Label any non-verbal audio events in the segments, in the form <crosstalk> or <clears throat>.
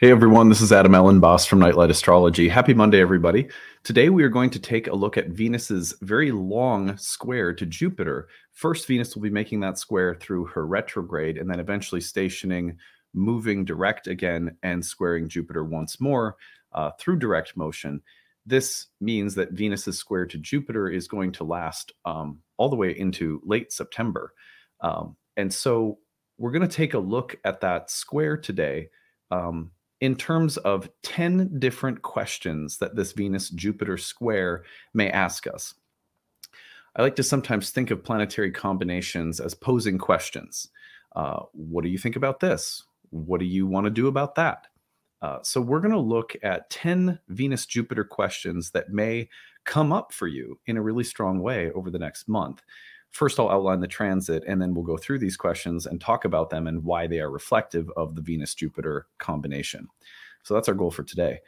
Hey everyone, this is Adam Elenbaas from Nightlight Astrology. Happy Monday, everybody. Today we are going to take a look at Venus's very long square to Jupiter. First, Venus will be making that square through her retrograde and then eventually stationing, moving direct again, and squaring Jupiter once more uh, through direct motion. This means that Venus's square to Jupiter is going to last um, all the way into late September. Um, and so we're going to take a look at that square today. Um, in terms of 10 different questions that this Venus Jupiter square may ask us. I like to sometimes think of planetary combinations as posing questions. Uh, what do you think about this? What do you want to do about that? Uh, so, we're going to look at 10 Venus Jupiter questions that may come up for you in a really strong way over the next month. First, I'll outline the transit, and then we'll go through these questions and talk about them and why they are reflective of the Venus Jupiter combination. So that's our goal for today.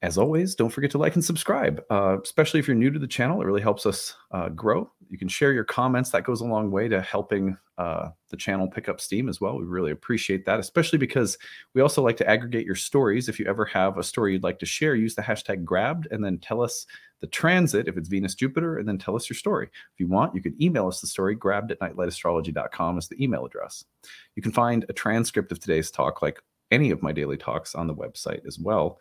As always, don't forget to like and subscribe, uh, especially if you're new to the channel. It really helps us uh, grow. You can share your comments. That goes a long way to helping uh, the channel pick up steam as well. We really appreciate that, especially because we also like to aggregate your stories. If you ever have a story you'd like to share, use the hashtag grabbed and then tell us the transit if it's Venus Jupiter, and then tell us your story. If you want, you can email us the story, grabbed at nightlightastrology.com is the email address. You can find a transcript of today's talk, like any of my daily talks, on the website as well.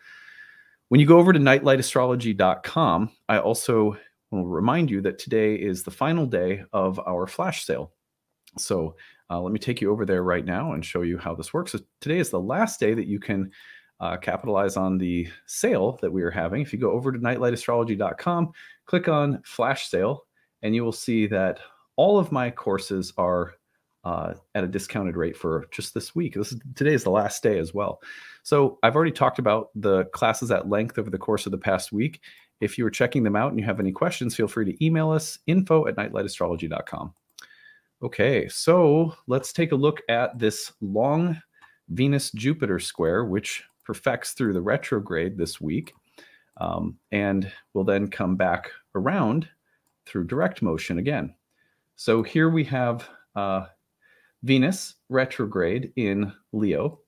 When you go over to nightlightastrology.com, I also will remind you that today is the final day of our flash sale. So uh, let me take you over there right now and show you how this works. So today is the last day that you can uh, capitalize on the sale that we are having. If you go over to nightlightastrology.com, click on flash sale, and you will see that all of my courses are uh, at a discounted rate for just this week. This is today is the last day as well. So I've already talked about the classes at length over the course of the past week. If you are checking them out and you have any questions, feel free to email us info at nightlightastrology.com. Okay, so let's take a look at this long Venus Jupiter square, which perfects through the retrograde this week, um, and will then come back around through direct motion again. So here we have uh, Venus retrograde in Leo,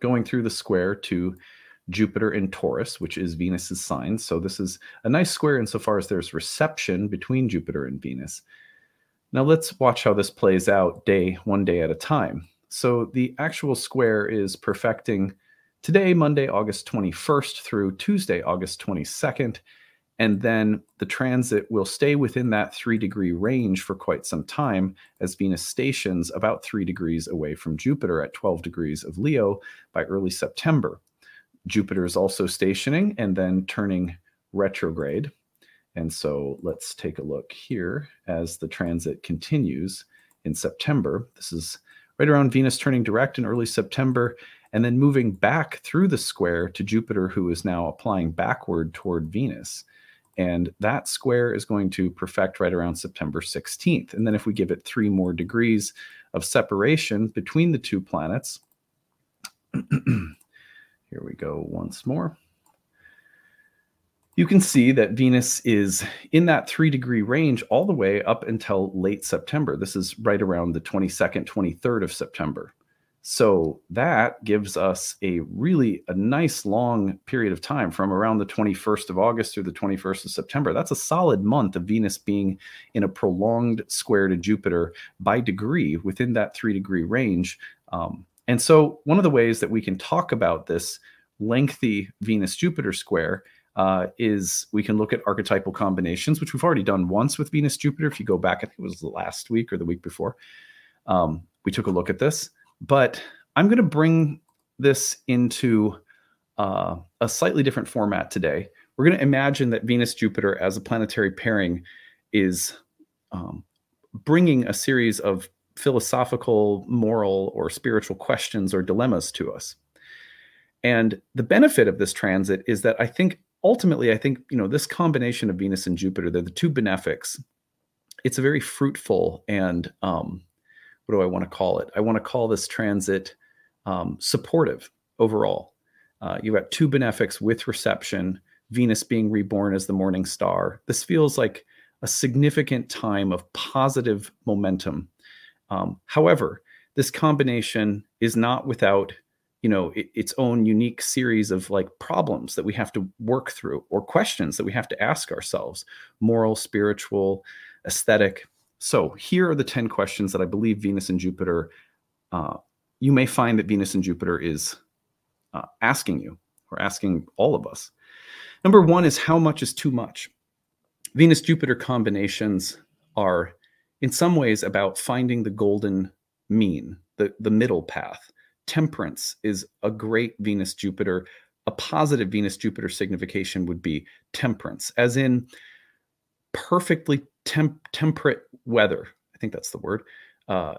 going through the square to Jupiter in Taurus, which is Venus's sign. So this is a nice square insofar as there's reception between Jupiter and Venus. Now let's watch how this plays out day one day at a time. So the actual square is perfecting today, Monday, August 21st through Tuesday, August 22nd. And then the transit will stay within that three degree range for quite some time as Venus stations about three degrees away from Jupiter at 12 degrees of Leo by early September. Jupiter is also stationing and then turning retrograde. And so let's take a look here as the transit continues in September. This is right around Venus turning direct in early September and then moving back through the square to Jupiter, who is now applying backward toward Venus. And that square is going to perfect right around September 16th. And then if we give it three more degrees of separation between the two planets, <clears throat> here we go once more. You can see that Venus is in that three degree range all the way up until late September. This is right around the 22nd, 23rd of September. So that gives us a really a nice long period of time from around the 21st of August through the 21st of September. That's a solid month of Venus being in a prolonged square to Jupiter by degree within that three degree range. Um, and so one of the ways that we can talk about this lengthy Venus Jupiter square uh, is we can look at archetypal combinations, which we've already done once with Venus Jupiter. If you go back, I think it was last week or the week before, um, we took a look at this. But I'm going to bring this into uh, a slightly different format today. We're going to imagine that Venus Jupiter as a planetary pairing is um, bringing a series of philosophical, moral, or spiritual questions or dilemmas to us. And the benefit of this transit is that I think ultimately, I think, you know, this combination of Venus and Jupiter, they're the two benefics. It's a very fruitful and um, what do I want to call it? I want to call this transit um, supportive overall. Uh, you've got two benefics with reception, Venus being reborn as the morning star. This feels like a significant time of positive momentum. Um, however, this combination is not without you know it, its own unique series of like problems that we have to work through or questions that we have to ask ourselves moral spiritual aesthetic. So here are the 10 questions that i believe venus and jupiter uh, you may find that venus and jupiter is uh, asking you or asking all of us. Number one is how much is too much? Venus jupiter combinations are in some ways about finding the golden mean the, the middle path temperance is a great Venus Jupiter. A positive Venus Jupiter signification would be temperance, as in perfectly temp- temperate weather. I think that's the word. Uh,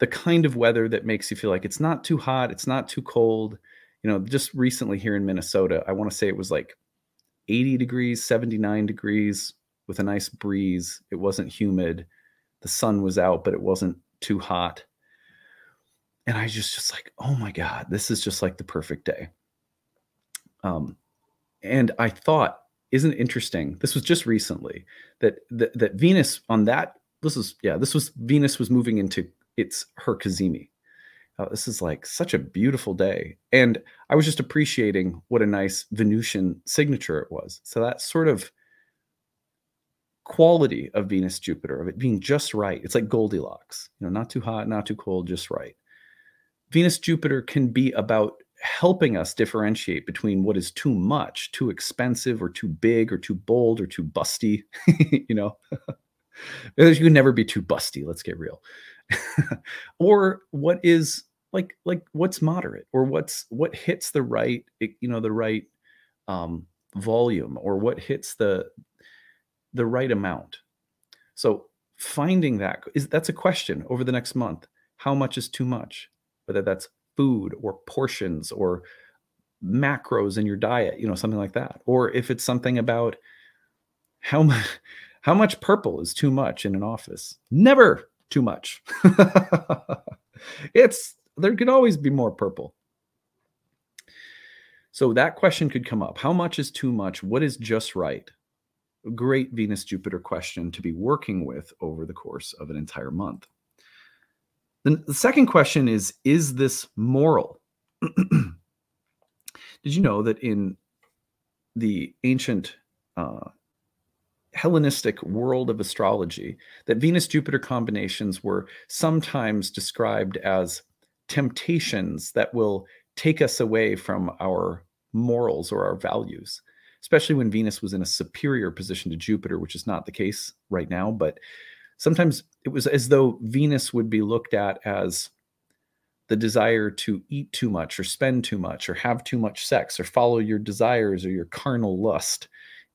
the kind of weather that makes you feel like it's not too hot, it's not too cold. You know, just recently here in Minnesota, I want to say it was like 80 degrees, 79 degrees with a nice breeze. It wasn't humid. The sun was out, but it wasn't too hot and I just just like, oh my god, this is just like the perfect day. Um, and I thought, isn't it interesting? This was just recently that that, that Venus on that this is yeah this was Venus was moving into its her cazimi. Oh, this is like such a beautiful day, and I was just appreciating what a nice Venusian signature it was. So that sort of quality of Venus Jupiter of it being just right. It's like Goldilocks, you know, not too hot, not too cold, just right. Venus Jupiter can be about helping us differentiate between what is too much, too expensive, or too big, or too bold, or too busty. <laughs> you know, <laughs> you can never be too busty. Let's get real. <laughs> or what is like like what's moderate, or what's what hits the right you know the right um, volume, or what hits the the right amount. So finding that is that's a question over the next month. How much is too much? whether that's food or portions or macros in your diet, you know, something like that. Or if it's something about how much <laughs> how much purple is too much in an office. Never too much. <laughs> it's there could always be more purple. So that question could come up. How much is too much? What is just right? Great Venus Jupiter question to be working with over the course of an entire month. The, the second question is Is this moral? <clears throat> Did you know that in the ancient uh, Hellenistic world of astrology, that Venus Jupiter combinations were sometimes described as temptations that will take us away from our morals or our values, especially when Venus was in a superior position to Jupiter, which is not the case right now. But sometimes it was as though Venus would be looked at as the desire to eat too much or spend too much or have too much sex or follow your desires or your carnal lust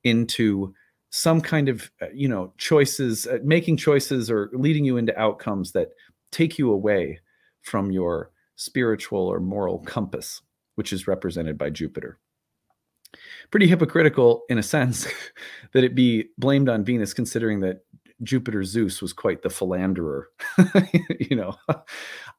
into some kind of uh, you know choices uh, making choices or leading you into outcomes that take you away from your spiritual or moral compass which is represented by Jupiter pretty hypocritical in a sense <laughs> that it be blamed on Venus considering that Jupiter Zeus was quite the philanderer. <laughs> you know,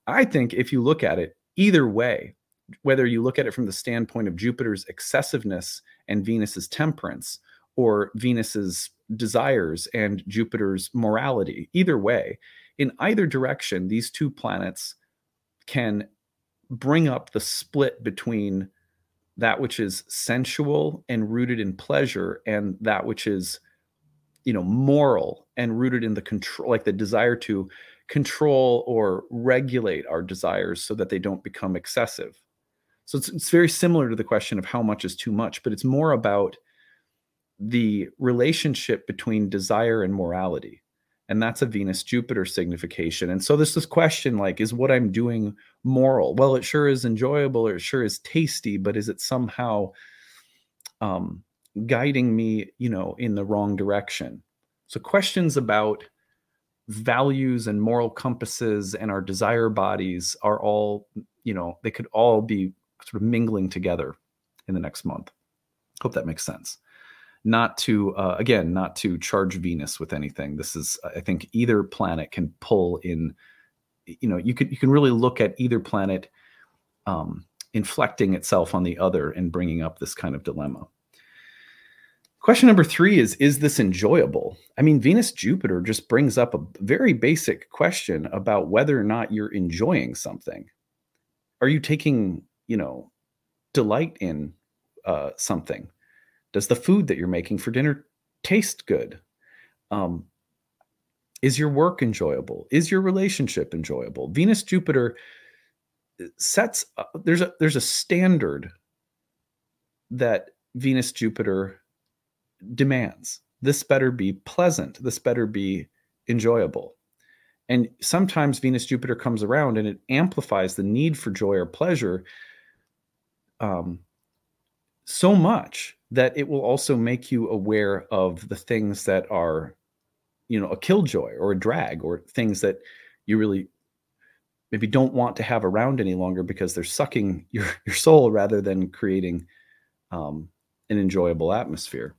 I think if you look at it either way, whether you look at it from the standpoint of Jupiter's excessiveness and Venus's temperance, or Venus's desires and Jupiter's morality, either way, in either direction, these two planets can bring up the split between that which is sensual and rooted in pleasure and that which is you know moral and rooted in the control like the desire to control or regulate our desires so that they don't become excessive. So it's, it's very similar to the question of how much is too much but it's more about the relationship between desire and morality and that's a venus jupiter signification and so this this question like is what i'm doing moral well it sure is enjoyable or it sure is tasty but is it somehow um guiding me, you know, in the wrong direction. So questions about values and moral compasses and our desire bodies are all, you know, they could all be sort of mingling together in the next month. Hope that makes sense. Not to uh, again, not to charge Venus with anything. This is, I think, either planet can pull in. You know, you could you can really look at either planet um, inflecting itself on the other and bringing up this kind of dilemma. Question number three is Is this enjoyable? I mean, Venus Jupiter just brings up a very basic question about whether or not you're enjoying something. Are you taking, you know, delight in uh, something? Does the food that you're making for dinner taste good? Um, is your work enjoyable? Is your relationship enjoyable? Venus Jupiter uh, sets uh, there's a there's a standard that Venus Jupiter demands. This better be pleasant. This better be enjoyable. And sometimes Venus Jupiter comes around and it amplifies the need for joy or pleasure um, so much that it will also make you aware of the things that are, you know, a killjoy or a drag or things that you really maybe don't want to have around any longer because they're sucking <laughs> your, your soul rather than creating um, an enjoyable atmosphere.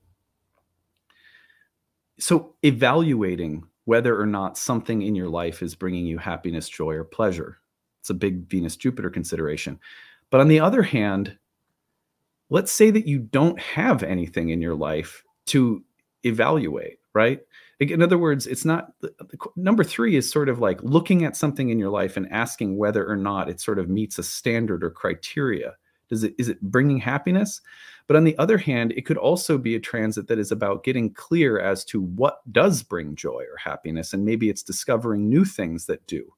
So, evaluating whether or not something in your life is bringing you happiness, joy, or pleasure. It's a big Venus Jupiter consideration. But on the other hand, let's say that you don't have anything in your life to evaluate, right? In other words, it's not number three is sort of like looking at something in your life and asking whether or not it sort of meets a standard or criteria. Does it is it bringing happiness? But on the other hand, it could also be a transit that is about getting clear as to what does bring joy or happiness, and maybe it's discovering new things that do.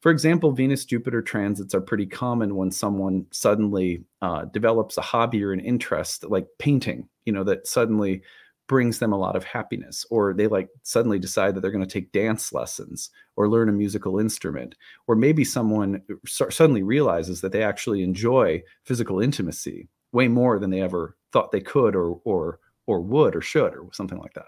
For example, Venus Jupiter transits are pretty common when someone suddenly uh, develops a hobby or an interest like painting, you know, that suddenly brings them a lot of happiness or they like suddenly decide that they're going to take dance lessons or learn a musical instrument or maybe someone suddenly realizes that they actually enjoy physical intimacy way more than they ever thought they could or or or would or should or something like that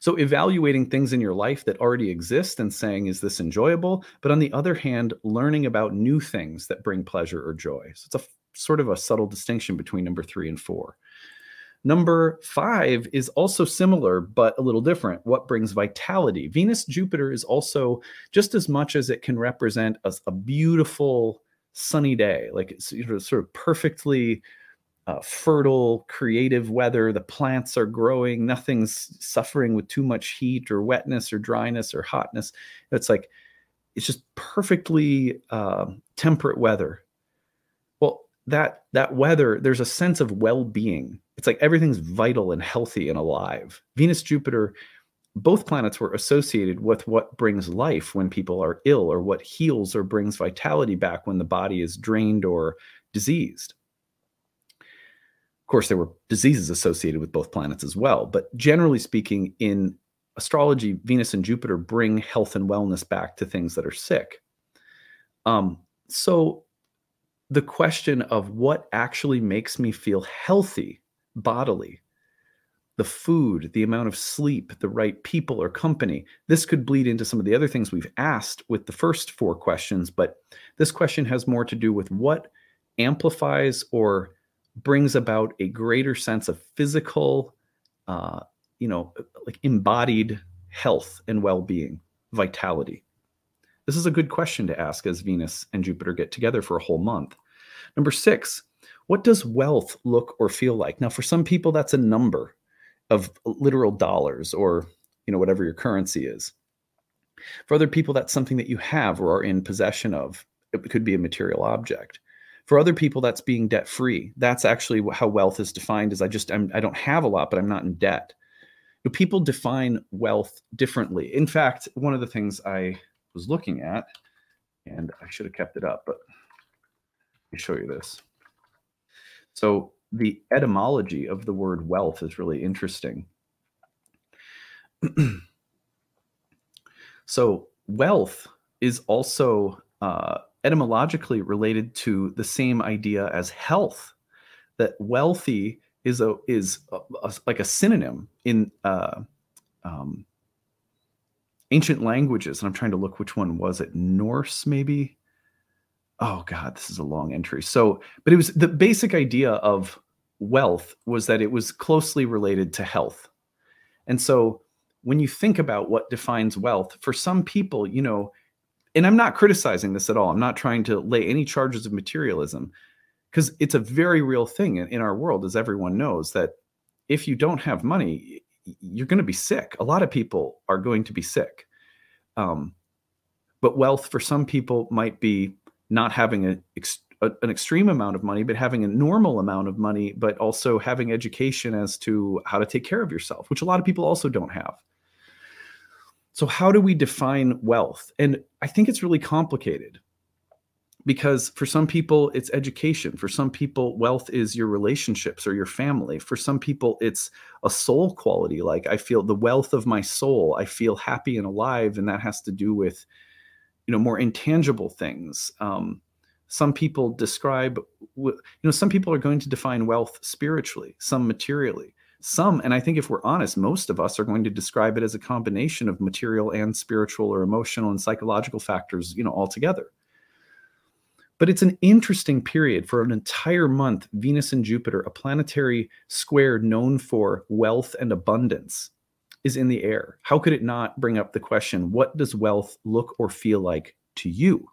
so evaluating things in your life that already exist and saying is this enjoyable but on the other hand learning about new things that bring pleasure or joy so it's a sort of a subtle distinction between number 3 and 4 Number five is also similar, but a little different. What brings vitality? Venus Jupiter is also just as much as it can represent a, a beautiful sunny day, like it's sort of perfectly uh, fertile, creative weather. The plants are growing, nothing's suffering with too much heat or wetness or dryness or hotness. It's like it's just perfectly uh, temperate weather. Well, that that weather, there's a sense of well-being it's like everything's vital and healthy and alive. Venus, Jupiter, both planets were associated with what brings life when people are ill or what heals or brings vitality back when the body is drained or diseased. Of course, there were diseases associated with both planets as well, but generally speaking, in astrology, Venus and Jupiter bring health and wellness back to things that are sick. Um, so, the question of what actually makes me feel healthy bodily, the food, the amount of sleep, the right people or company. This could bleed into some of the other things we've asked with the first four questions, but this question has more to do with what amplifies or brings about a greater sense of physical, uh, you know, like embodied health and well being, vitality. This is a good question to ask as Venus and Jupiter get together for a whole month. Number six, what does wealth look or feel like? Now, for some people, that's a number of literal dollars or you know whatever your currency is. For other people, that's something that you have or are in possession of. It could be a material object. For other people, that's being debt free. That's actually how wealth is defined. Is I just I'm, I don't have a lot, but I'm not in debt. People define wealth differently. In fact, one of the things I was looking at, and I should have kept it up, but let me show you this. So the etymology of the word wealth is really interesting. <clears throat> so wealth is also uh, etymologically related to the same idea as health. That wealthy is a is a, a, like a synonym in uh, um, ancient languages, and I'm trying to look which one was it Norse maybe oh god this is a long entry so but it was the basic idea of wealth was that it was closely related to health and so when you think about what defines wealth for some people you know and i'm not criticizing this at all. I'm not trying to lay any charges of materialism because it's a very real thing in, in our world as everyone knows that if you don't have money you're going to be sick. A lot of people are going to be sick. Um, but wealth for some people might be not having a, a, an extreme amount of money, but having a normal amount of money, but also having education as to how to take care of yourself, which a lot of people also don't have. So, how do we define wealth? And I think it's really complicated because for some people it's education. For some people wealth is your relationships or your family. For some people it's a soul quality like i feel the wealth of my soul. I feel happy and alive and that has to do with you know more intangible things. Um, some people describe you know some people are going to define wealth spiritually some materially some and i think if we're honest most of us are going to describe it as a combination of material and spiritual or emotional and psychological factors you know all together but it's an interesting period for an entire month. Venus and Jupiter, a planetary square known for wealth and abundance, is in the air. How could it not bring up the question what does wealth look or feel like to you?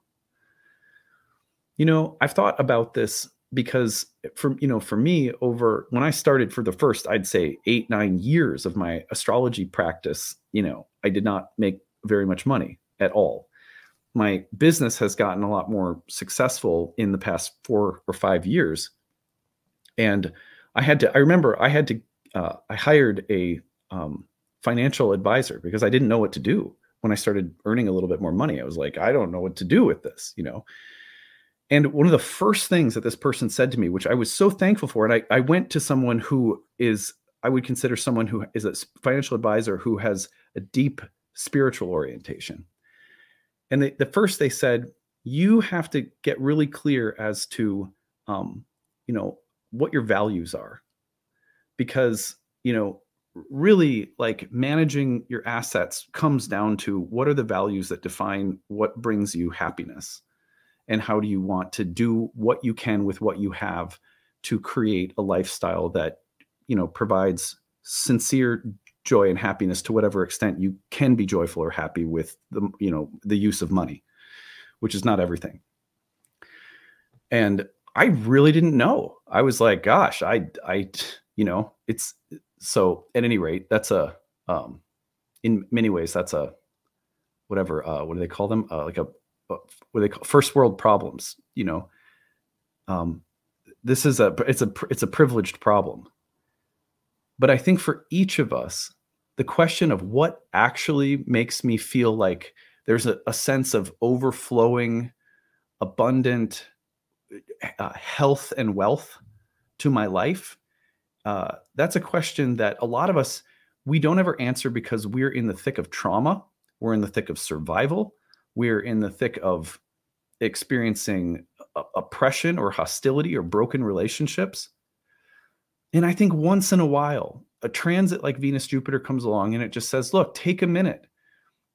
You know, I've thought about this because for you know for me over when i started for the first i'd say eight nine years of my astrology practice you know i did not make very much money at all my business has gotten a lot more successful in the past four or five years. And I had to, I remember I had to, uh, I hired a um, financial advisor because I didn't know what to do when I started earning a little bit more money. I was like, I don't know what to do with this, you know? And one of the first things that this person said to me, which I was so thankful for, and I, I went to someone who is, I would consider someone who is a financial advisor who has a deep spiritual orientation. And they, the first they said you have to get really clear as to um, you know what your values are. Because you know really like managing your assets comes down to what are the values that define what brings you happiness and how do you want to do what you can with what you have to create a lifestyle that you know provides sincere joy and happiness to whatever extent you can be joyful or happy with the you know the use of money which is not everything. And i really didn't know. I was like gosh i i you know it's so at any rate that's a um in many ways that's a whatever uh what do they call them? Uh, like a what they call first world problems you know? Um this is a it's a it's a privileged problem. But I think for each of us, the question of what actually makes me feel like there's a, a sense of overflowing, abundant uh, health and wealth to my life, uh, that's a question that a lot of us we don't ever answer because we're in the thick of trauma, we're in the thick of survival, we're in the thick of experiencing oppression or hostility or broken relationships. And I think once in a while, a transit like Venus Jupiter comes along and it just says, look, take a minute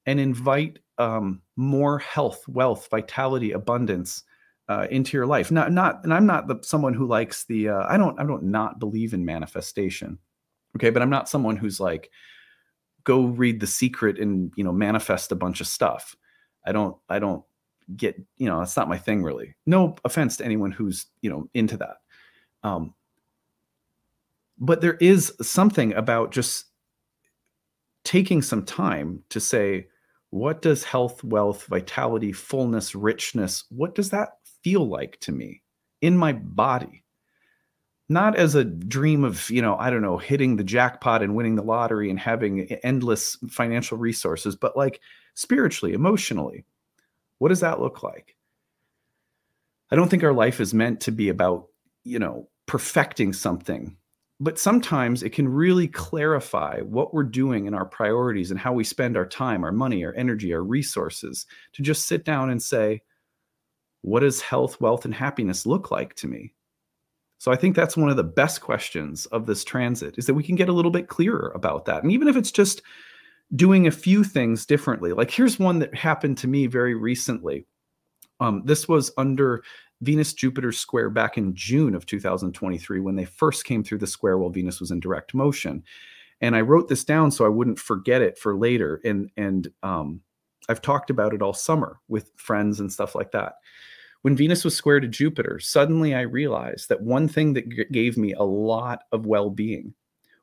and invite um, more health, wealth, vitality, abundance uh, into your life. Not, not, and I'm not the, someone who likes the. Uh, I don't, I don't not believe in manifestation. Okay, but I'm not someone who's like, go read The Secret and you know manifest a bunch of stuff. I don't, I don't get, you know, that's not my thing really. No offense to anyone who's you know into that. Um, but there is something about just taking some time to say what does health wealth vitality fullness richness what does that feel like to me in my body not as a dream of you know i don't know hitting the jackpot and winning the lottery and having endless financial resources but like spiritually emotionally what does that look like i don't think our life is meant to be about you know perfecting something but sometimes it can really clarify what we're doing and our priorities and how we spend our time, our money, our energy, our resources to just sit down and say, what does health, wealth, and happiness look like to me? So I think that's one of the best questions of this transit is that we can get a little bit clearer about that. And even if it's just doing a few things differently, like here's one that happened to me very recently. Um, this was under Venus Jupiter square back in June of 2023 when they first came through the square while Venus was in direct motion. And I wrote this down so I wouldn't forget it for later. And and um, I've talked about it all summer with friends and stuff like that. When Venus was square to Jupiter, suddenly I realized that one thing that g- gave me a lot of well-being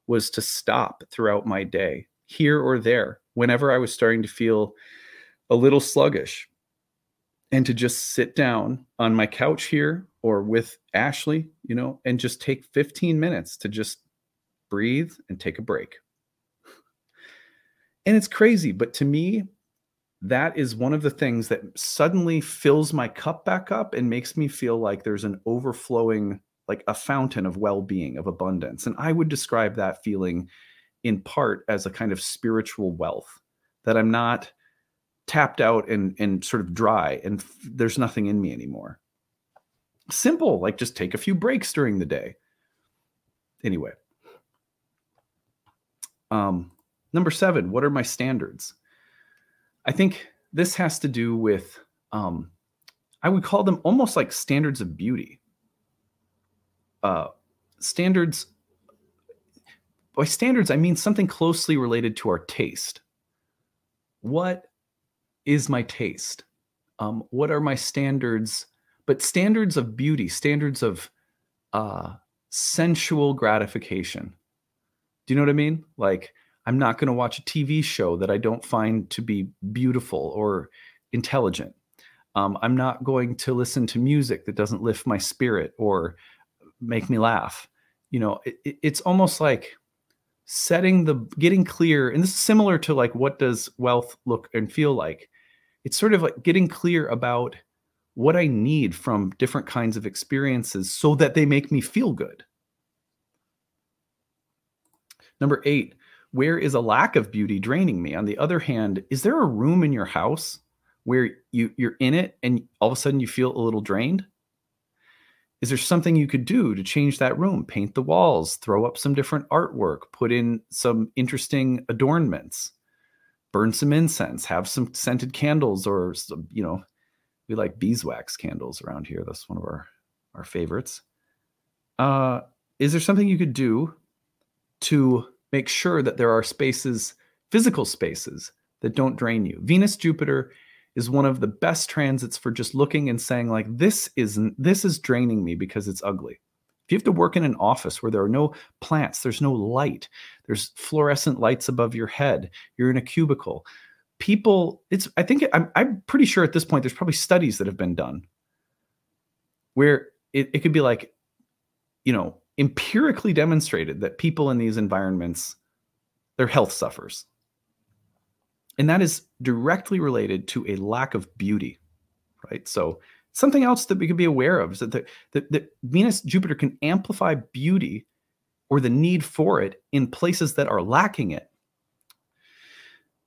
was to stop throughout my day, here or there, whenever I was starting to feel a little sluggish and to just sit down on my couch here or with Ashley, you know, and just take 15 minutes to just breathe and take a break. <laughs> And it's crazy, but to me, that is one of the things that suddenly fills my cup back up and makes me feel like there's an overflowing, like a fountain of well being, of abundance. And I would describe that feeling in part as a kind of spiritual wealth that I'm not tapped out and, and sort of dry and f- there's nothing in me anymore. Simple, like just take a few breaks during the day. Anyway. Um, number seven, what are my standards? I think this has to do with, um, I would call them almost like standards of beauty. Uh, standards, by standards, I mean something closely related to our taste. What is my taste? Um, what are my standards? But standards of beauty, standards of uh, sensual gratification. Do you know what I mean? Like, I'm not going to watch a TV show that I don't find to be beautiful or intelligent. Um, I'm not going to listen to music that doesn't lift my spirit or make me laugh. You know, it, it's almost like setting the getting clear, and this is similar to like what does wealth look and feel like. It's sort of like getting clear about what I need from different kinds of experiences so that they make me feel good. Number eight, where is a lack of beauty draining me? On the other hand, is there a room in your house where you you're in it and all of a sudden you feel a little drained? Is there something you could do to change that room? Paint the walls, throw up some different artwork, put in some interesting adornments, burn some incense, have some scented candles or some, you know, we like beeswax candles around here. That's one of our our favorites. Uh, is there something you could do to make sure that there are spaces, physical spaces, that don't drain you. Venus Jupiter is one of the best transits for just looking and saying like this isn't this is draining me because it's ugly. If you have to work in an office where there are no plants, there's no light, there's fluorescent lights above your head, you're in a cubicle. People, it's I think I'm I'm pretty sure at this point there's probably studies that have been done where it, it could be like, you know, empirically demonstrated that people in these environments their health suffers and that is directly related to a lack of beauty right? So something else that we could be aware of is that the, the, the venus jupiter can amplify beauty or the need for it in places that are lacking it.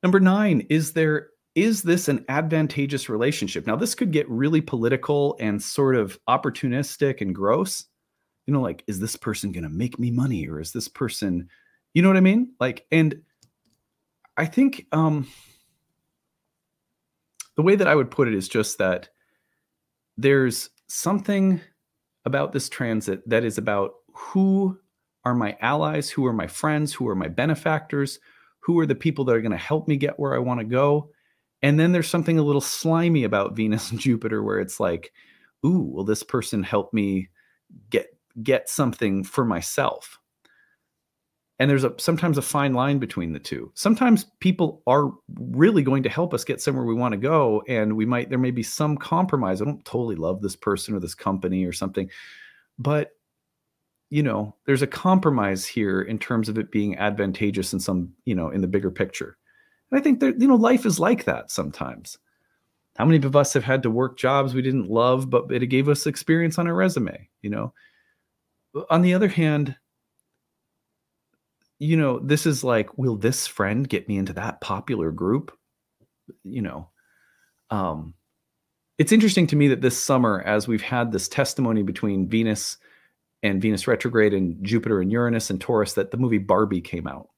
Number nine is there is this an advantageous relationship? Now this could get really political and sort of opportunistic and gross. You know like is this person going to make me money or is this person you know what i mean? Like and i think um the way that i would put it is just that there's something about this transit that is about who are my allies who are my friends who are my benefactors who are the people that are going to help me get where i want to go. And then there's something a little slimy about venus and <laughs> jupiter where it's like ooh will this person help me get get something for myself and there's a sometimes a fine line between the two. Sometimes people are really going to help us get somewhere we want to go and we might there may be some compromise. I don't totally love this person or this company or something but you know there's a compromise here in terms of it being advantageous in some you know in the bigger picture. And i think that you know life is like that sometimes. How many of us have had to work jobs we didn't love but it gave us experience on our resume you know? On the other hand, you know, this is like, will this friend get me into that popular group? You know, um, it's interesting to me that this summer, as we've had this testimony between Venus and Venus retrograde and Jupiter and Uranus and Taurus, that the movie Barbie came out.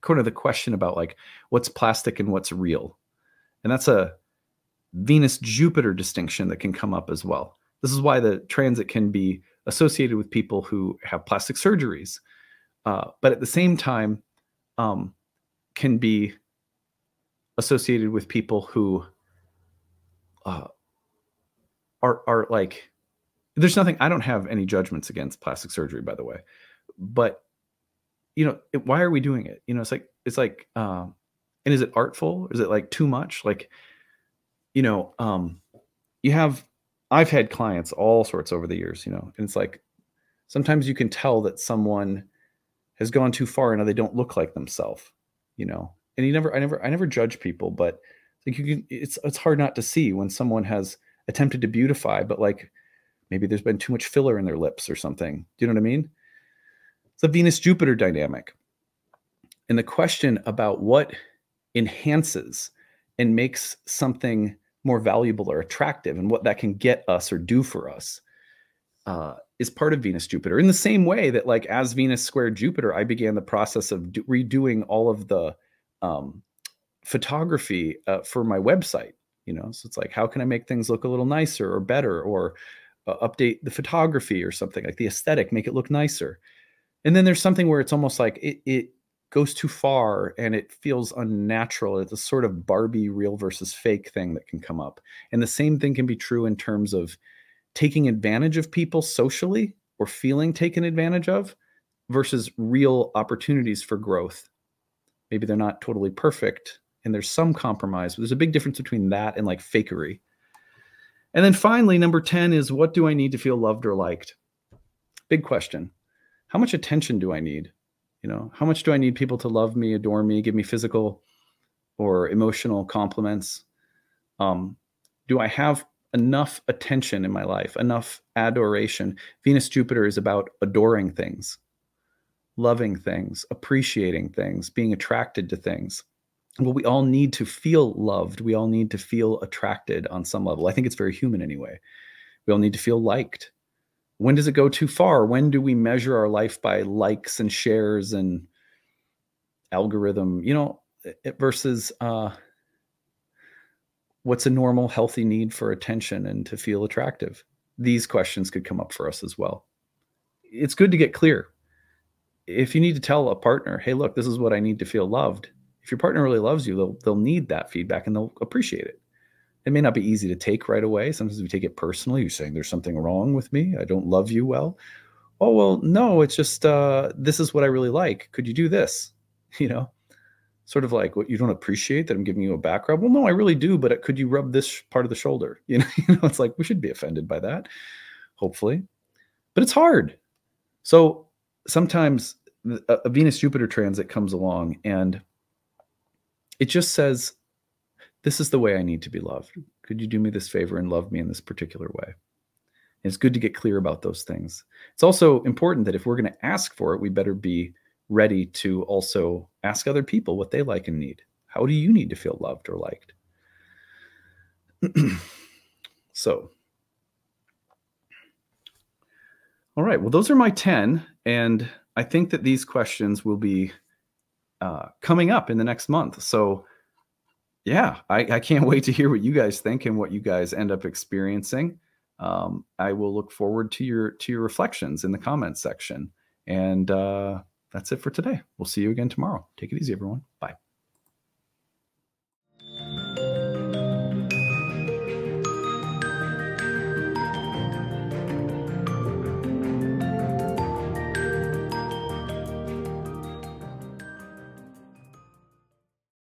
Kind of the question about like what's plastic and what's real. And that's a Venus Jupiter distinction that can come up as well. This is why the transit can be associated with people who have plastic surgeries, uh, but at the same time, um, can be associated with people who uh, are are like. There's nothing. I don't have any judgments against plastic surgery, by the way, but you know, it, why are we doing it? You know, it's like it's like, um, and is it artful? Is it like too much? Like, you know, um, you have I've had clients all sorts over the years, you know, and it's like sometimes you can tell that someone has gone too far and they don't look like themselves, you know. And you never I never I never judge people, but like you can it's it's hard not to see when someone has attempted to beautify, but like maybe there's been too much filler in their lips or something. Do you know what I mean? It's a Venus Jupiter dynamic. And the question about what enhances and makes something more valuable or attractive and what that can get us or do for us uh, is part of Venus Jupiter. In the same way that, like, as Venus squared Jupiter, I began the process of do- redoing all of the um, photography uh, for my website. You know, so it's like, how can I make things look a little nicer or better, or uh, update the photography or something like the aesthetic, make it look nicer. And then there's something where it's almost like it, it goes too far and it feels unnatural. It's a sort of Barbie real versus fake thing that can come up. And the same thing can be true in terms of taking advantage of people socially or feeling taken advantage of versus real opportunities for growth. Maybe they're not totally perfect and there's some compromise, but there's a big difference between that and like fakery. And then finally, number 10 is what do I need to feel loved or liked? Big question. How much attention do I need? you know how much do i need people to love me adore me give me physical or emotional compliments um, do i have enough attention in my life enough adoration. Venus jupiter is about adoring things loving things appreciating things being attracted to things. Well we all need to feel loved. We all need to feel attracted on some level. I think it's very human anyway. We all need to feel liked. When does it go too far? When do we measure our life by likes and shares and algorithm you know versus uh what's a normal healthy need for attention and to feel attractive these questions could come up for us as well it's good to get clear if you need to tell a partner hey look this is what i need to feel loved if your partner really loves you they'll, they'll need that feedback and they'll appreciate it it may not be easy to take right away. Sometimes we take it personally. You're saying there's something wrong with me. I don't love you well. Oh, well, no, it's just uh, this is what I really like. Could you do this? <laughs> You know, sort of like what you don't appreciate that I'm giving you a back rub. Well, no, I really do, but could you rub this part of the shoulder? <laughs> You know, you know, it's like we should be offended by that, hopefully, but it's hard. So sometimes a, Venus Jupiter transit comes along and it just says this is the way I need to be loved. Could you do me this favor and love me in this particular way? And it's good to get clear about those things. It's also important that if we're going to ask for it, we better be ready to also ask other people what they like and need. How do you need to feel loved or liked? <clears throat> so, all right. Well, those are my 10. And I think that these questions will be uh, coming up in the next month. So, yeah, I, I can't <laughs> wait to hear what you guys think and what you guys end up experiencing. Um, I will look forward to your to your reflections in the comments section. And uh, that's it for today. We'll see you again tomorrow. Take it easy, everyone. Bye.